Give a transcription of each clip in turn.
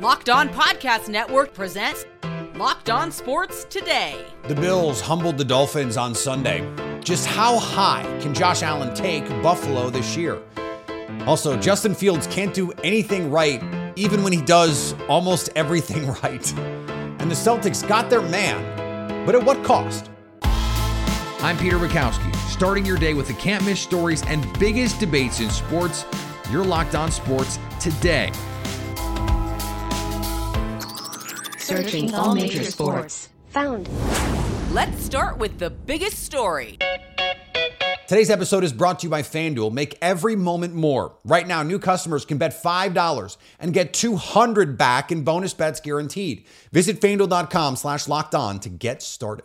Locked On Podcast Network presents Locked On Sports Today. The Bills humbled the Dolphins on Sunday. Just how high can Josh Allen take Buffalo this year? Also, Justin Fields can't do anything right, even when he does almost everything right. And the Celtics got their man, but at what cost? I'm Peter Bukowski, starting your day with the can't miss stories and biggest debates in sports. You're locked on sports today. Searching all major sports. Found. Let's start with the biggest story. Today's episode is brought to you by FanDuel. Make every moment more. Right now, new customers can bet $5 and get 200 back in bonus bets guaranteed. Visit FanDuel.com slash locked on to get started.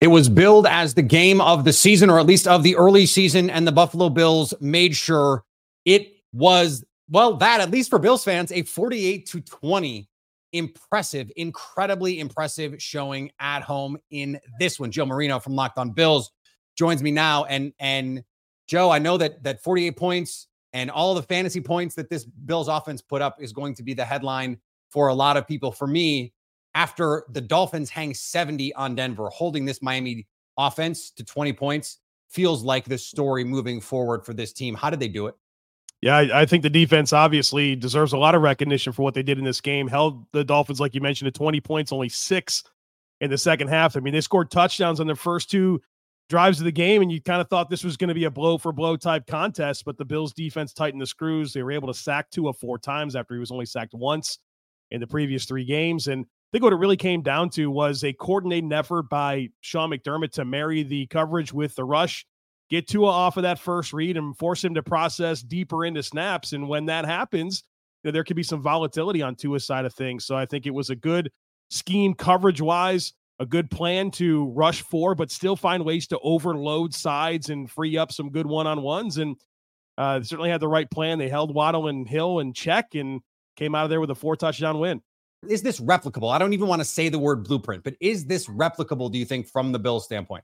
It was billed as the game of the season, or at least of the early season, and the Buffalo Bills made sure it was, well, that, at least for Bills fans, a 48 to 20 impressive, incredibly impressive showing at home in this one. Joe Marino from Locked On Bills joins me now, and and Joe, I know that that 48 points and all the fantasy points that this Bills offense put up is going to be the headline for a lot of people. For me, after the Dolphins hang 70 on Denver, holding this Miami offense to 20 points feels like the story moving forward for this team. How did they do it? Yeah, I, I, think the defense obviously deserves a lot of recognition for what they did in this game. Held the Dolphins, like you mentioned, to 20 points, only six in the second half. I mean, they scored touchdowns on their first two drives of the game, and you kind of thought this was going to be a blow for blow type contest, but the Bills defense tightened the screws. They were able to sack two Tua four times after he was only sacked once in the previous three games. And I think what it really came down to was a coordinated effort by Sean McDermott to marry the coverage with the rush get Tua off of that first read and force him to process deeper into snaps. And when that happens, you know, there could be some volatility on Tua's side of things. So I think it was a good scheme coverage wise, a good plan to rush for, but still find ways to overload sides and free up some good one on ones. And uh, certainly had the right plan. They held Waddle and Hill in check and came out of there with a four touchdown win. Is this replicable? I don't even want to say the word blueprint, but is this replicable, do you think, from the Bills standpoint?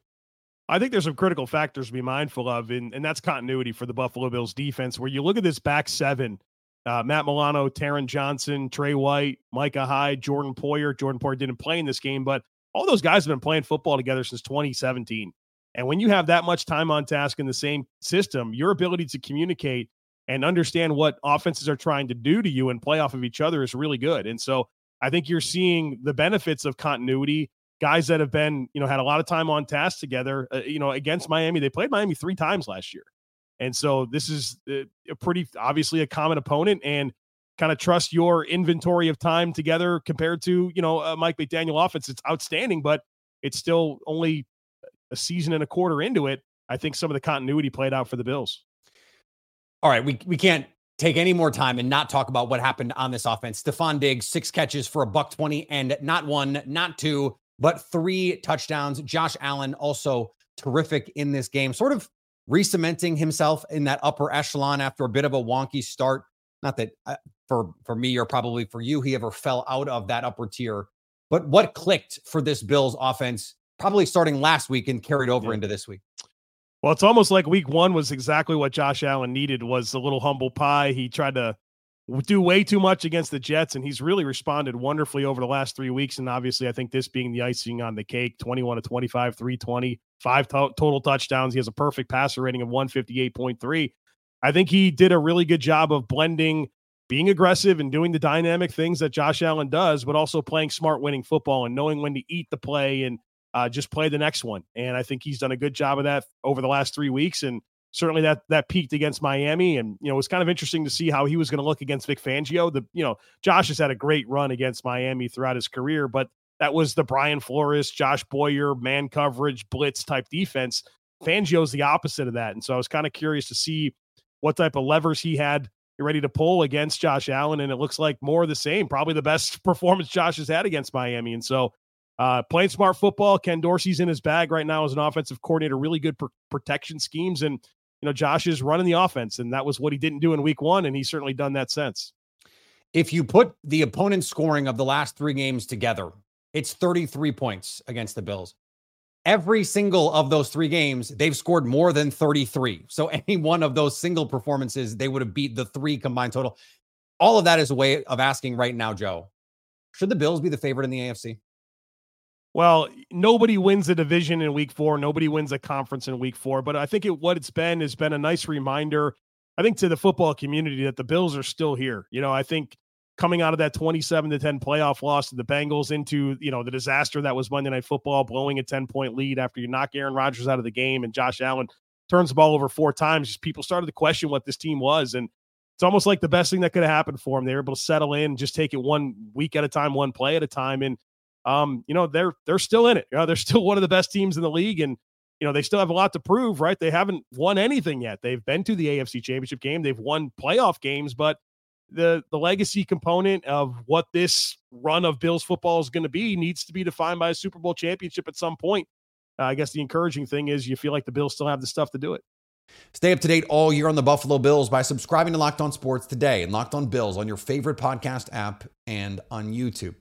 I think there's some critical factors to be mindful of, and, and that's continuity for the Buffalo Bills defense. Where you look at this back seven, uh, Matt Milano, Taron Johnson, Trey White, Micah Hyde, Jordan Poyer. Jordan Poyer didn't play in this game, but all those guys have been playing football together since 2017. And when you have that much time on task in the same system, your ability to communicate and understand what offenses are trying to do to you and play off of each other is really good. And so I think you're seeing the benefits of continuity guys that have been, you know, had a lot of time on task together, uh, you know, against Miami. They played Miami three times last year. And so this is uh, a pretty obviously a common opponent and kind of trust your inventory of time together compared to, you know, Mike McDaniel offense. It's outstanding, but it's still only a season and a quarter into it. I think some of the continuity played out for the Bills. All right, we we can't take any more time and not talk about what happened on this offense. Stefon Diggs, six catches for a buck 20 and not one, not two, but three touchdowns. Josh Allen also terrific in this game, sort of re-cementing himself in that upper echelon after a bit of a wonky start. Not that uh, for for me or probably for you, he ever fell out of that upper tier. But what clicked for this Bills offense, probably starting last week and carried over yeah. into this week? Well, it's almost like week one was exactly what Josh Allen needed was a little humble pie. He tried to do way too much against the Jets, and he's really responded wonderfully over the last three weeks. And obviously, I think this being the icing on the cake 21 to 25, 320, five to- total touchdowns. He has a perfect passer rating of 158.3. I think he did a really good job of blending being aggressive and doing the dynamic things that Josh Allen does, but also playing smart winning football and knowing when to eat the play and uh, just play the next one. And I think he's done a good job of that over the last three weeks. And certainly that that peaked against Miami, and you know it was kind of interesting to see how he was going to look against Vic Fangio. The you know Josh has had a great run against Miami throughout his career, but that was the Brian Flores, Josh Boyer, man coverage, blitz type defense. Fangio's the opposite of that, and so I was kind of curious to see what type of levers he had ready to pull against Josh Allen, and it looks like more of the same. Probably the best performance Josh has had against Miami, and so uh, playing smart football. Ken Dorsey's in his bag right now as an offensive coordinator. Really good pr- protection schemes, and you know Josh is running the offense, and that was what he didn't do in Week One, and he's certainly done that since. If you put the opponent scoring of the last three games together, it's 33 points against the Bills. Every single of those three games, they've scored more than 33. So any one of those single performances, they would have beat the three combined total. All of that is a way of asking right now, Joe. Should the Bills be the favorite in the AFC? Well, nobody wins a division in week four. Nobody wins a conference in week four. But I think it, what it's been has been a nice reminder, I think, to the football community that the Bills are still here. You know, I think coming out of that 27 to 10 playoff loss to the Bengals into, you know, the disaster that was Monday Night Football, blowing a 10 point lead after you knock Aaron Rodgers out of the game and Josh Allen turns the ball over four times, just people started to question what this team was. And it's almost like the best thing that could have happened for them. They were able to settle in, just take it one week at a time, one play at a time. And, um, you know, they're they're still in it. You know, they're still one of the best teams in the league. And, you know, they still have a lot to prove, right? They haven't won anything yet. They've been to the AFC championship game, they've won playoff games, but the the legacy component of what this run of Bills football is going to be needs to be defined by a Super Bowl championship at some point. Uh, I guess the encouraging thing is you feel like the Bills still have the stuff to do it. Stay up to date all year on the Buffalo Bills by subscribing to Locked On Sports today and Locked On Bills on your favorite podcast app and on YouTube.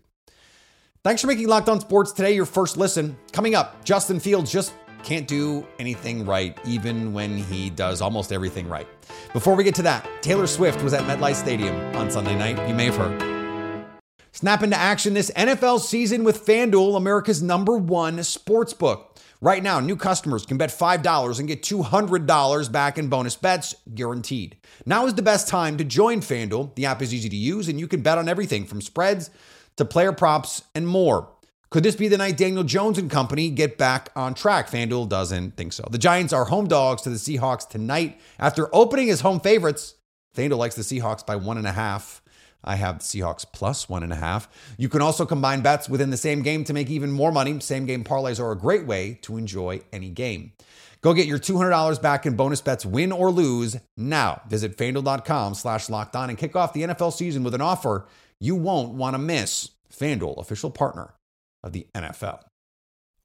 Thanks for making Locked On Sports today your first listen. Coming up, Justin Fields just can't do anything right, even when he does almost everything right. Before we get to that, Taylor Swift was at MetLife Stadium on Sunday night. You may have heard. Snap into action this NFL season with FanDuel, America's number one sports book. Right now, new customers can bet $5 and get $200 back in bonus bets, guaranteed. Now is the best time to join FanDuel. The app is easy to use, and you can bet on everything from spreads to player props and more. Could this be the night Daniel Jones and company get back on track? FanDuel doesn't think so. The Giants are home dogs to the Seahawks tonight after opening as home favorites. FanDuel likes the Seahawks by one and a half. I have the Seahawks plus one and a half. You can also combine bets within the same game to make even more money. Same game parlays are a great way to enjoy any game. Go get your $200 back in bonus bets, win or lose, now. Visit fanduel.com slash locked on and kick off the NFL season with an offer you won't want to miss. FanDuel, official partner of the NFL.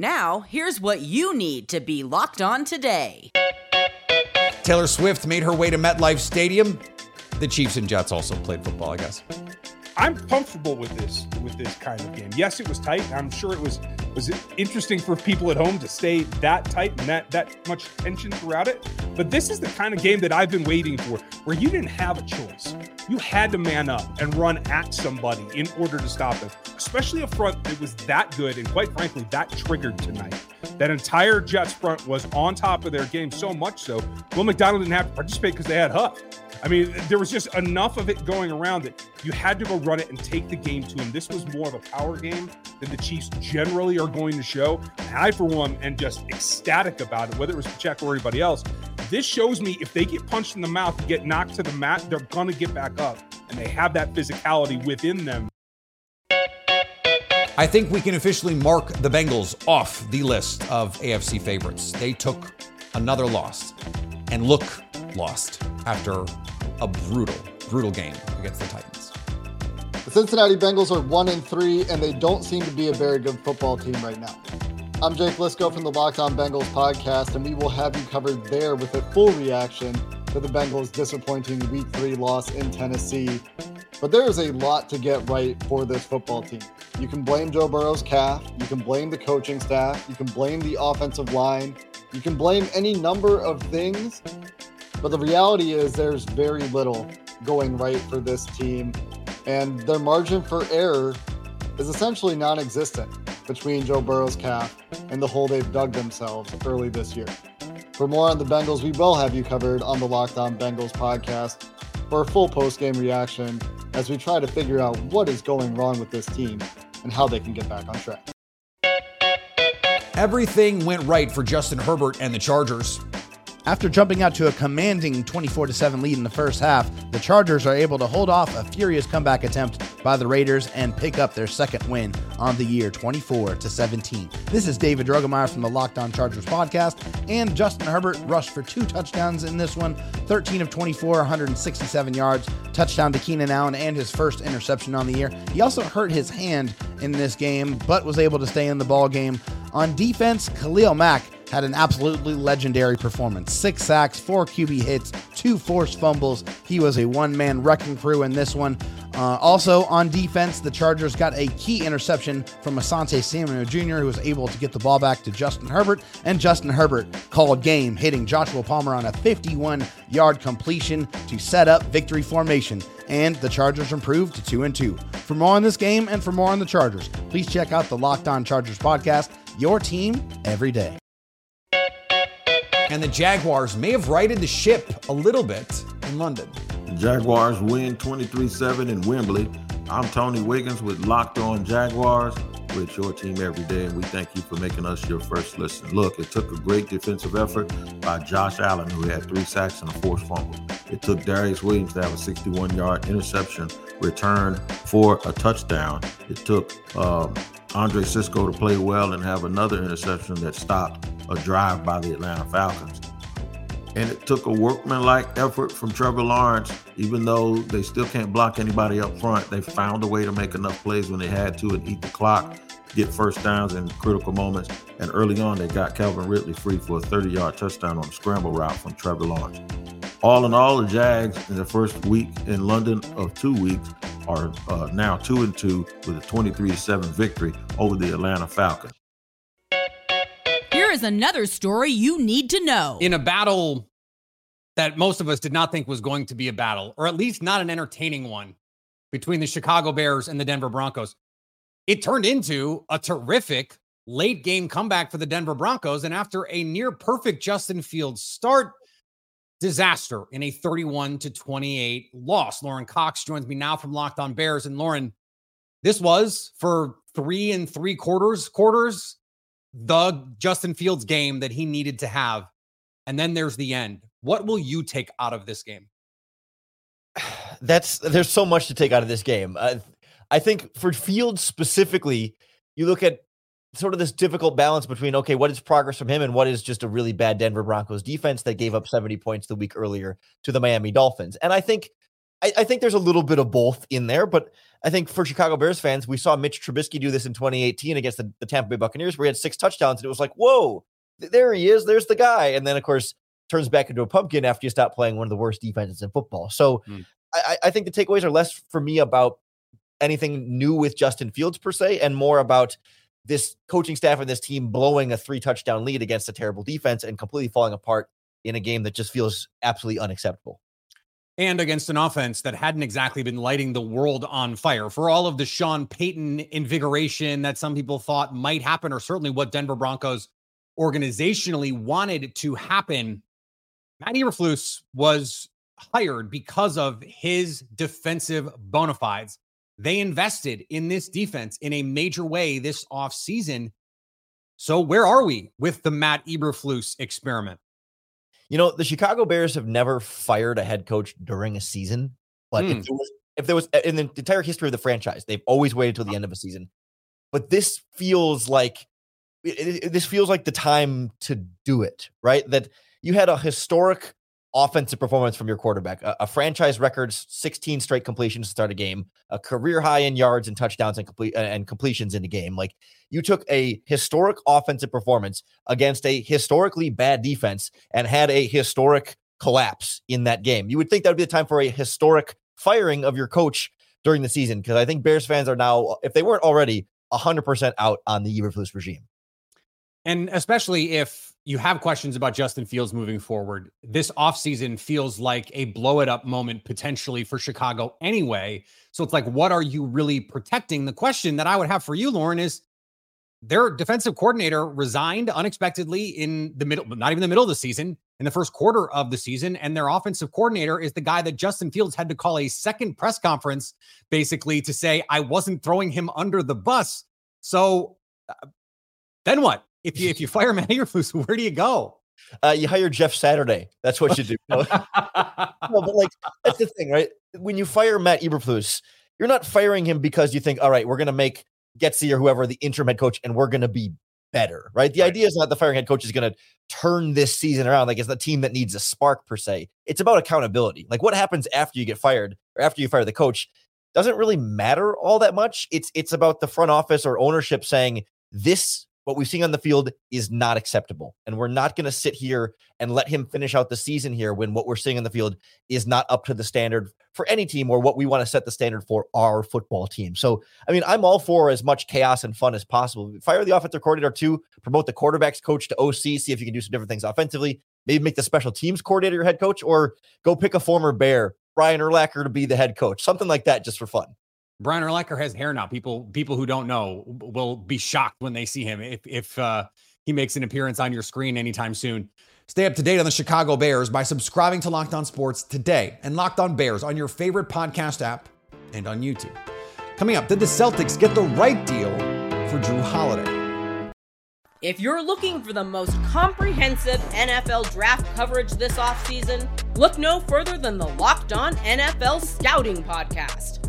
Now, here's what you need to be locked on today. Taylor Swift made her way to MetLife Stadium. The Chiefs and Jets also played football, I guess. I'm comfortable with this with this kind of game. Yes, it was tight. I'm sure it was was it interesting for people at home to stay that tight and that that much tension throughout it. But this is the kind of game that I've been waiting for, where you didn't have a choice. You had to man up and run at somebody in order to stop them, especially a front that was that good and quite frankly that triggered tonight. That entire Jets front was on top of their game so much so. Will McDonald didn't have to participate because they had Huff. I mean, there was just enough of it going around that you had to go run it and take the game to him. This was more of a power game than the Chiefs generally are going to show. And I, for one, am just ecstatic about it, whether it was Pacheco or anybody else. This shows me if they get punched in the mouth get knocked to the mat, they're going to get back up. And they have that physicality within them. I think we can officially mark the Bengals off the list of AFC favorites. They took another loss and look lost after a brutal, brutal game against the Titans. The Cincinnati Bengals are one and three, and they don't seem to be a very good football team right now. I'm Jake Liscow from the Locked On Bengals podcast, and we will have you covered there with a full reaction to the Bengals' disappointing Week Three loss in Tennessee. But there is a lot to get right for this football team. You can blame Joe Burrow's calf, you can blame the coaching staff, you can blame the offensive line, you can blame any number of things, but the reality is, there's very little going right for this team, and their margin for error is essentially non existent between Joe Burrow's calf and the hole they've dug themselves early this year. For more on the Bengals, we will have you covered on the Locked On Bengals podcast. for a full post game reaction as we try to figure out what is going wrong with this team and how they can get back on track. Everything went right for Justin Herbert and the Chargers. After jumping out to a commanding 24 7 lead in the first half, the Chargers are able to hold off a furious comeback attempt by the Raiders and pick up their second win on the year 24 17. This is David Drogemeyer from the Locked On Chargers podcast, and Justin Herbert rushed for two touchdowns in this one 13 of 24, 167 yards, touchdown to Keenan Allen, and his first interception on the year. He also hurt his hand in this game, but was able to stay in the ball game. On defense, Khalil Mack had an absolutely legendary performance. Six sacks, four QB hits, two forced fumbles. He was a one man wrecking crew in this one. Uh, also on defense, the Chargers got a key interception from Asante Samuel Jr., who was able to get the ball back to Justin Herbert, and Justin Herbert called game, hitting Joshua Palmer on a 51 yard completion to set up victory formation. And the Chargers improved to 2 and 2. For more on this game and for more on the Chargers, please check out the Locked On Chargers podcast, your team every day and the Jaguars may have righted the ship a little bit in London. The Jaguars win 23 7 in Wembley. I'm Tony Wiggins with Locked On Jaguars. With your team every day, and we thank you for making us your first listen. Look, it took a great defensive effort by Josh Allen, who had three sacks and a forced fumble. It took Darious Williams to have a 61 yard interception returned for a touchdown. It took um, Andre Cisco to play well and have another interception that stopped a drive by the Atlanta Falcons. And it took a workmanlike effort from Trevor Lawrence, even though they still can't block anybody up front. They found a way to make enough plays when they had to and eat the clock, get first downs in critical moments. And early on, they got Calvin Ridley free for a 30 yard touchdown on a scramble route from Trevor Lawrence. All in all, the Jags in the first week in London of two weeks are uh, now two and two with a 23 7 victory over the Atlanta Falcons. Here is another story you need to know. In a battle that most of us did not think was going to be a battle, or at least not an entertaining one, between the Chicago Bears and the Denver Broncos, it turned into a terrific late game comeback for the Denver Broncos. And after a near perfect Justin Fields start, disaster in a 31 to 28 loss. Lorin Cox joins me now from Locked On Bears. And Lorin, this was for three and three quarters, quarters, the Justin Fields game that he needed to have. And then there's the end. What will you take out of this game? That's there's so much to take out of this game. Uh, I think for Fields specifically, you look at sort of this difficult balance between okay, what is progress from him and what is just a really bad Denver Broncos defense that gave up 70 points the week earlier to the Miami Dolphins. And I think I, I, think there's a little bit of both in there, but I think for Chicago Bears fans, we saw Mitch Trubisky do this in 2018 against the, the Tampa Bay Buccaneers, where he had six touchdowns, and it was like, whoa, th- there he is, there's the guy. And then, of course, turns back into a pumpkin after you stop playing one of the worst defenses in football. So mm. I, I think the takeaways are less for me about anything new with Justin Fields per se, and more about this coaching staff and this team blowing a three touchdown lead against a terrible defense and completely falling apart in a game that just feels absolutely unacceptable and against an offense that hadn't exactly been lighting the world on fire. For all of the Sean Payton invigoration that some people thought might happen, or certainly what Denver Broncos organizationally wanted to happen, Matt Eberflus was hired because of his defensive bona fides. They invested in this defense in a major way this offseason. So, where are we with the Matt Eberflus experiment? You know, the Chicago Bears have never fired a head coach during a season. Like mm. if, there was, if there was in the entire history of the franchise, they've always waited till the end of a season. But this feels like it, it, this feels like the time to do it, right? That you had a historic offensive performance from your quarterback, a, a, franchise record 16 straight completions to start a game, a career high in yards and touchdowns and complete and completions in the game. Like you took a historic offensive performance against a historically bad defense and had a historic collapse in that game. You would think that would be the time for a historic firing of your coach during the season because I think Bears fans are now, if they weren't already, 100% out on the Eberflus regime. And especially if you have questions about Justin Fields moving forward, this offseason feels like a blow it up moment potentially for Chicago anyway. So it's like, what are you really protecting? The question that I would have for you, Lorin, is their defensive coordinator resigned unexpectedly in the middle, not even the middle of the season. in the first quarter of the season. And their offensive coordinator is the guy that Justin Fields had to call a second press conference basically to say, I wasn't throwing him under the bus. So uh, then what? If you if you fire Matt Eberflus, where do you go? Uh, you hire Jeff Saturday. That's what you do. no, but like that's the thing, right? When you fire Matt Eberflus, you're not firing him because you think, all right, we're going to make Getsy or whoever the interim head coach, and we're going to be better, right? The right. idea is not the firing head coach is going to turn this season around. Like it's the team that needs a spark per se. It's about accountability. Like what happens after you get fired or after you fire the coach doesn't really matter all that much. It's it's about the front office or ownership saying this what we've seen on the field is not acceptable. And we're not going to sit here and let him finish out the season here when what we're seeing on the field is not up to the standard for any team or what we want to set the standard for our football team. So, I mean, I'm all for as much chaos and fun as possible. Fire the offensive coordinator to promote the quarterbacks coach to OC, see if you can do some different things offensively. Maybe make the special teams coordinator your head coach, or go pick a former Bear, Brian Urlacher, to be the head coach. Something like that, just for fun. Brian Urlacher has hair now. People people who don't know will be shocked when they see him if if uh, he makes an appearance on your screen anytime soon. Stay up to date on the Chicago Bears by subscribing to Locked On Sports today and Locked On Bears on your favorite podcast app and on YouTube. Coming up, did the Celtics get the right deal for Jrue Holiday? If you're looking for the most comprehensive NFL draft coverage this offseason, look no further than the Locked On NFL Scouting Podcast.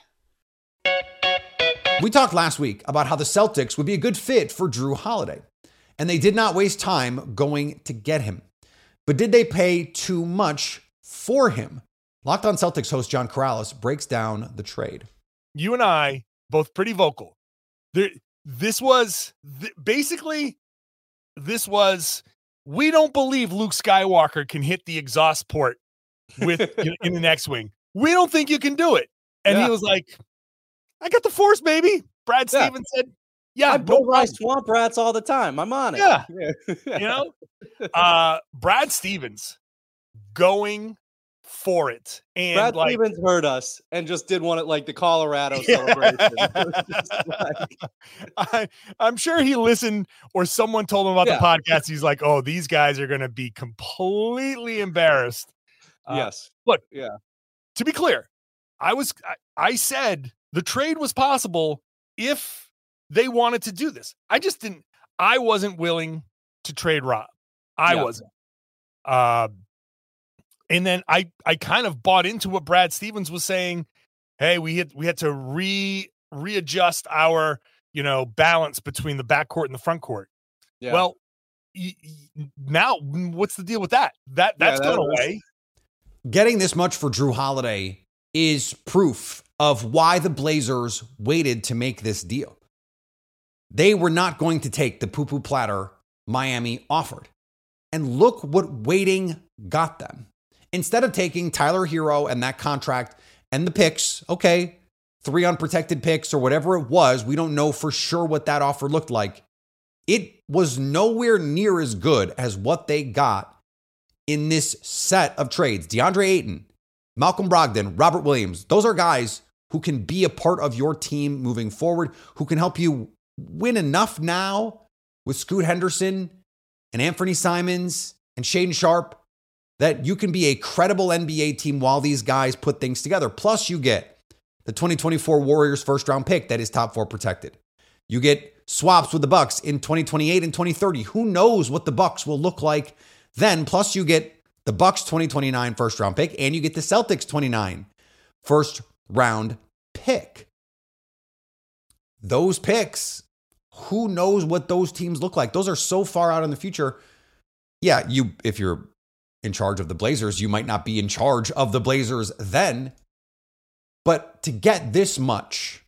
We talked last week about how the Celtics would be a good fit for Jrue Holiday, and they did not waste time going to get him. But did they pay too much for him? Locked on Celtics host John Karalis breaks down the trade. You and I both pretty vocal. There, this was th- basically this was we don't believe Luke Skywalker can hit the exhaust port with in the next wing. We don't think you can do it. And yeah. he was like, I got the force, baby. Brad yeah. Stevens said, Yeah, I no bull swamp rats all the time. I'm on it. Yeah. yeah. you know? Uh Brad Stevens going for it. And Brad like, Stevens heard us and just did one at like the Colorado celebration. like... I, am sure he listened or someone told him about yeah. the podcast. He's like, oh, these guys are going to be completely embarrassed. Uh, yes. Look, yeah. To be clear, I was, I, I said the trade was possible if they wanted to do this. I just didn't, I wasn't willing to trade Rob. I yeah. wasn't. Uh, and then I I kind of bought into what Brad Stevens was saying. Hey, we had we had to re readjust our you know balance between the backcourt and the front court. Yeah. Well, y- y- now what's the deal with that? That that's yeah, that gone away. Getting this much for Jrue Holiday is proof of why the Blazers waited to make this deal. They were not going to take the poo poo platter Miami offered. And look what waiting got them. Instead of taking Tyler Herro and that contract and the picks, okay, three unprotected picks or whatever it was, we don't know for sure what that offer looked like. It was nowhere near as good as what they got in this set of trades. DeAndre Ayton, Malcolm Brogdon, Robert Williams, those are guys who can be a part of your team moving forward, who can help you win enough now with Scoot Henderson and Anthony Simons and Shane Sharp that you can be a credible NBA team while these guys put things together. Plus, you get the 2024 Warriors first round pick that is top four protected. You get swaps with the Bucks in 2028 and 2030. Who knows what the Bucks will look like then? Plus, you get the Bucks 2029 first round pick and you get the Celtics 29 first round pick. Those picks, who knows what those teams look like? Those are so far out in the future. Yeah, you if you're in charge of the Blazers. You might not be in charge of the Blazers then. But to get this much,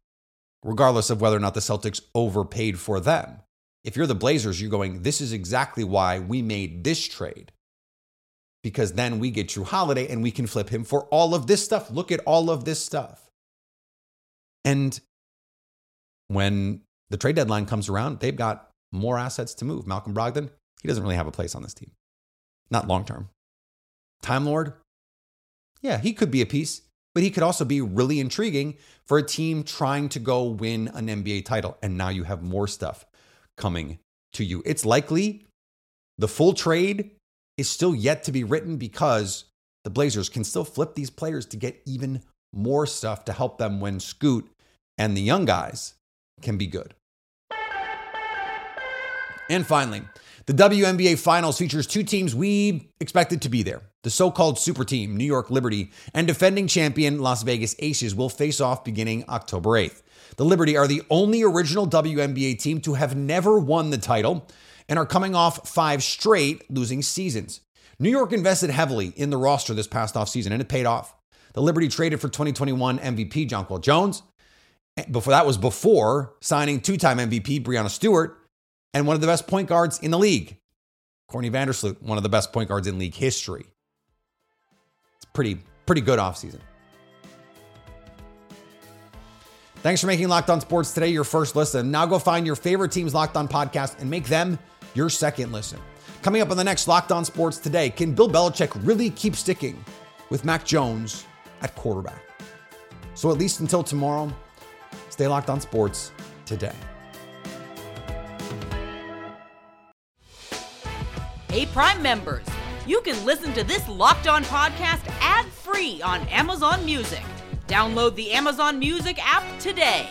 regardless of whether or not the Celtics overpaid for them, if you're the Blazers, you're going, this is exactly why we made this trade. Because then we get Jrue Holiday and we can flip him for all of this stuff. Look at all of this stuff. And when the trade deadline comes around, they've got more assets to move. Malcolm Brogdon, he doesn't really have a place on this team, not long term. Time Lord, yeah, he could be a piece, but he could also be really intriguing for a team trying to go win an NBA title. And now you have more stuff coming to you. It's likely the full trade is still yet to be written because the Blazers can still flip these players to get even more stuff to help them when Scoot and the young guys can be good. And finally, the WNBA Finals features two teams we expected to be there. The so called super team, New York Liberty, and defending champion Las Vegas Aces will face off beginning October 8th. The Liberty are the only original WNBA team to have never won the title and are coming off five straight losing seasons. New York invested heavily in the roster this past offseason, and it paid off. The Liberty traded for 2021 MVP Jonquel Jones. Before that was before signing two-time MVP Breanna Stewart and one of the best point guards in the league, Courtney Vandersloot, one of the best point guards in league history. It's pretty pretty good offseason. Thanks for making Locked On Sports today your first listen. Now go find your favorite team's Locked On podcast and make them your second listen. Coming up on the next Locked On Sports today, can Bill Belichick really keep sticking with Mac Jones at quarterback? So at least until tomorrow, stay locked on sports today. Hey, Prime members, you can listen to this Locked On podcast ad free on Amazon Music. Download the Amazon Music app today.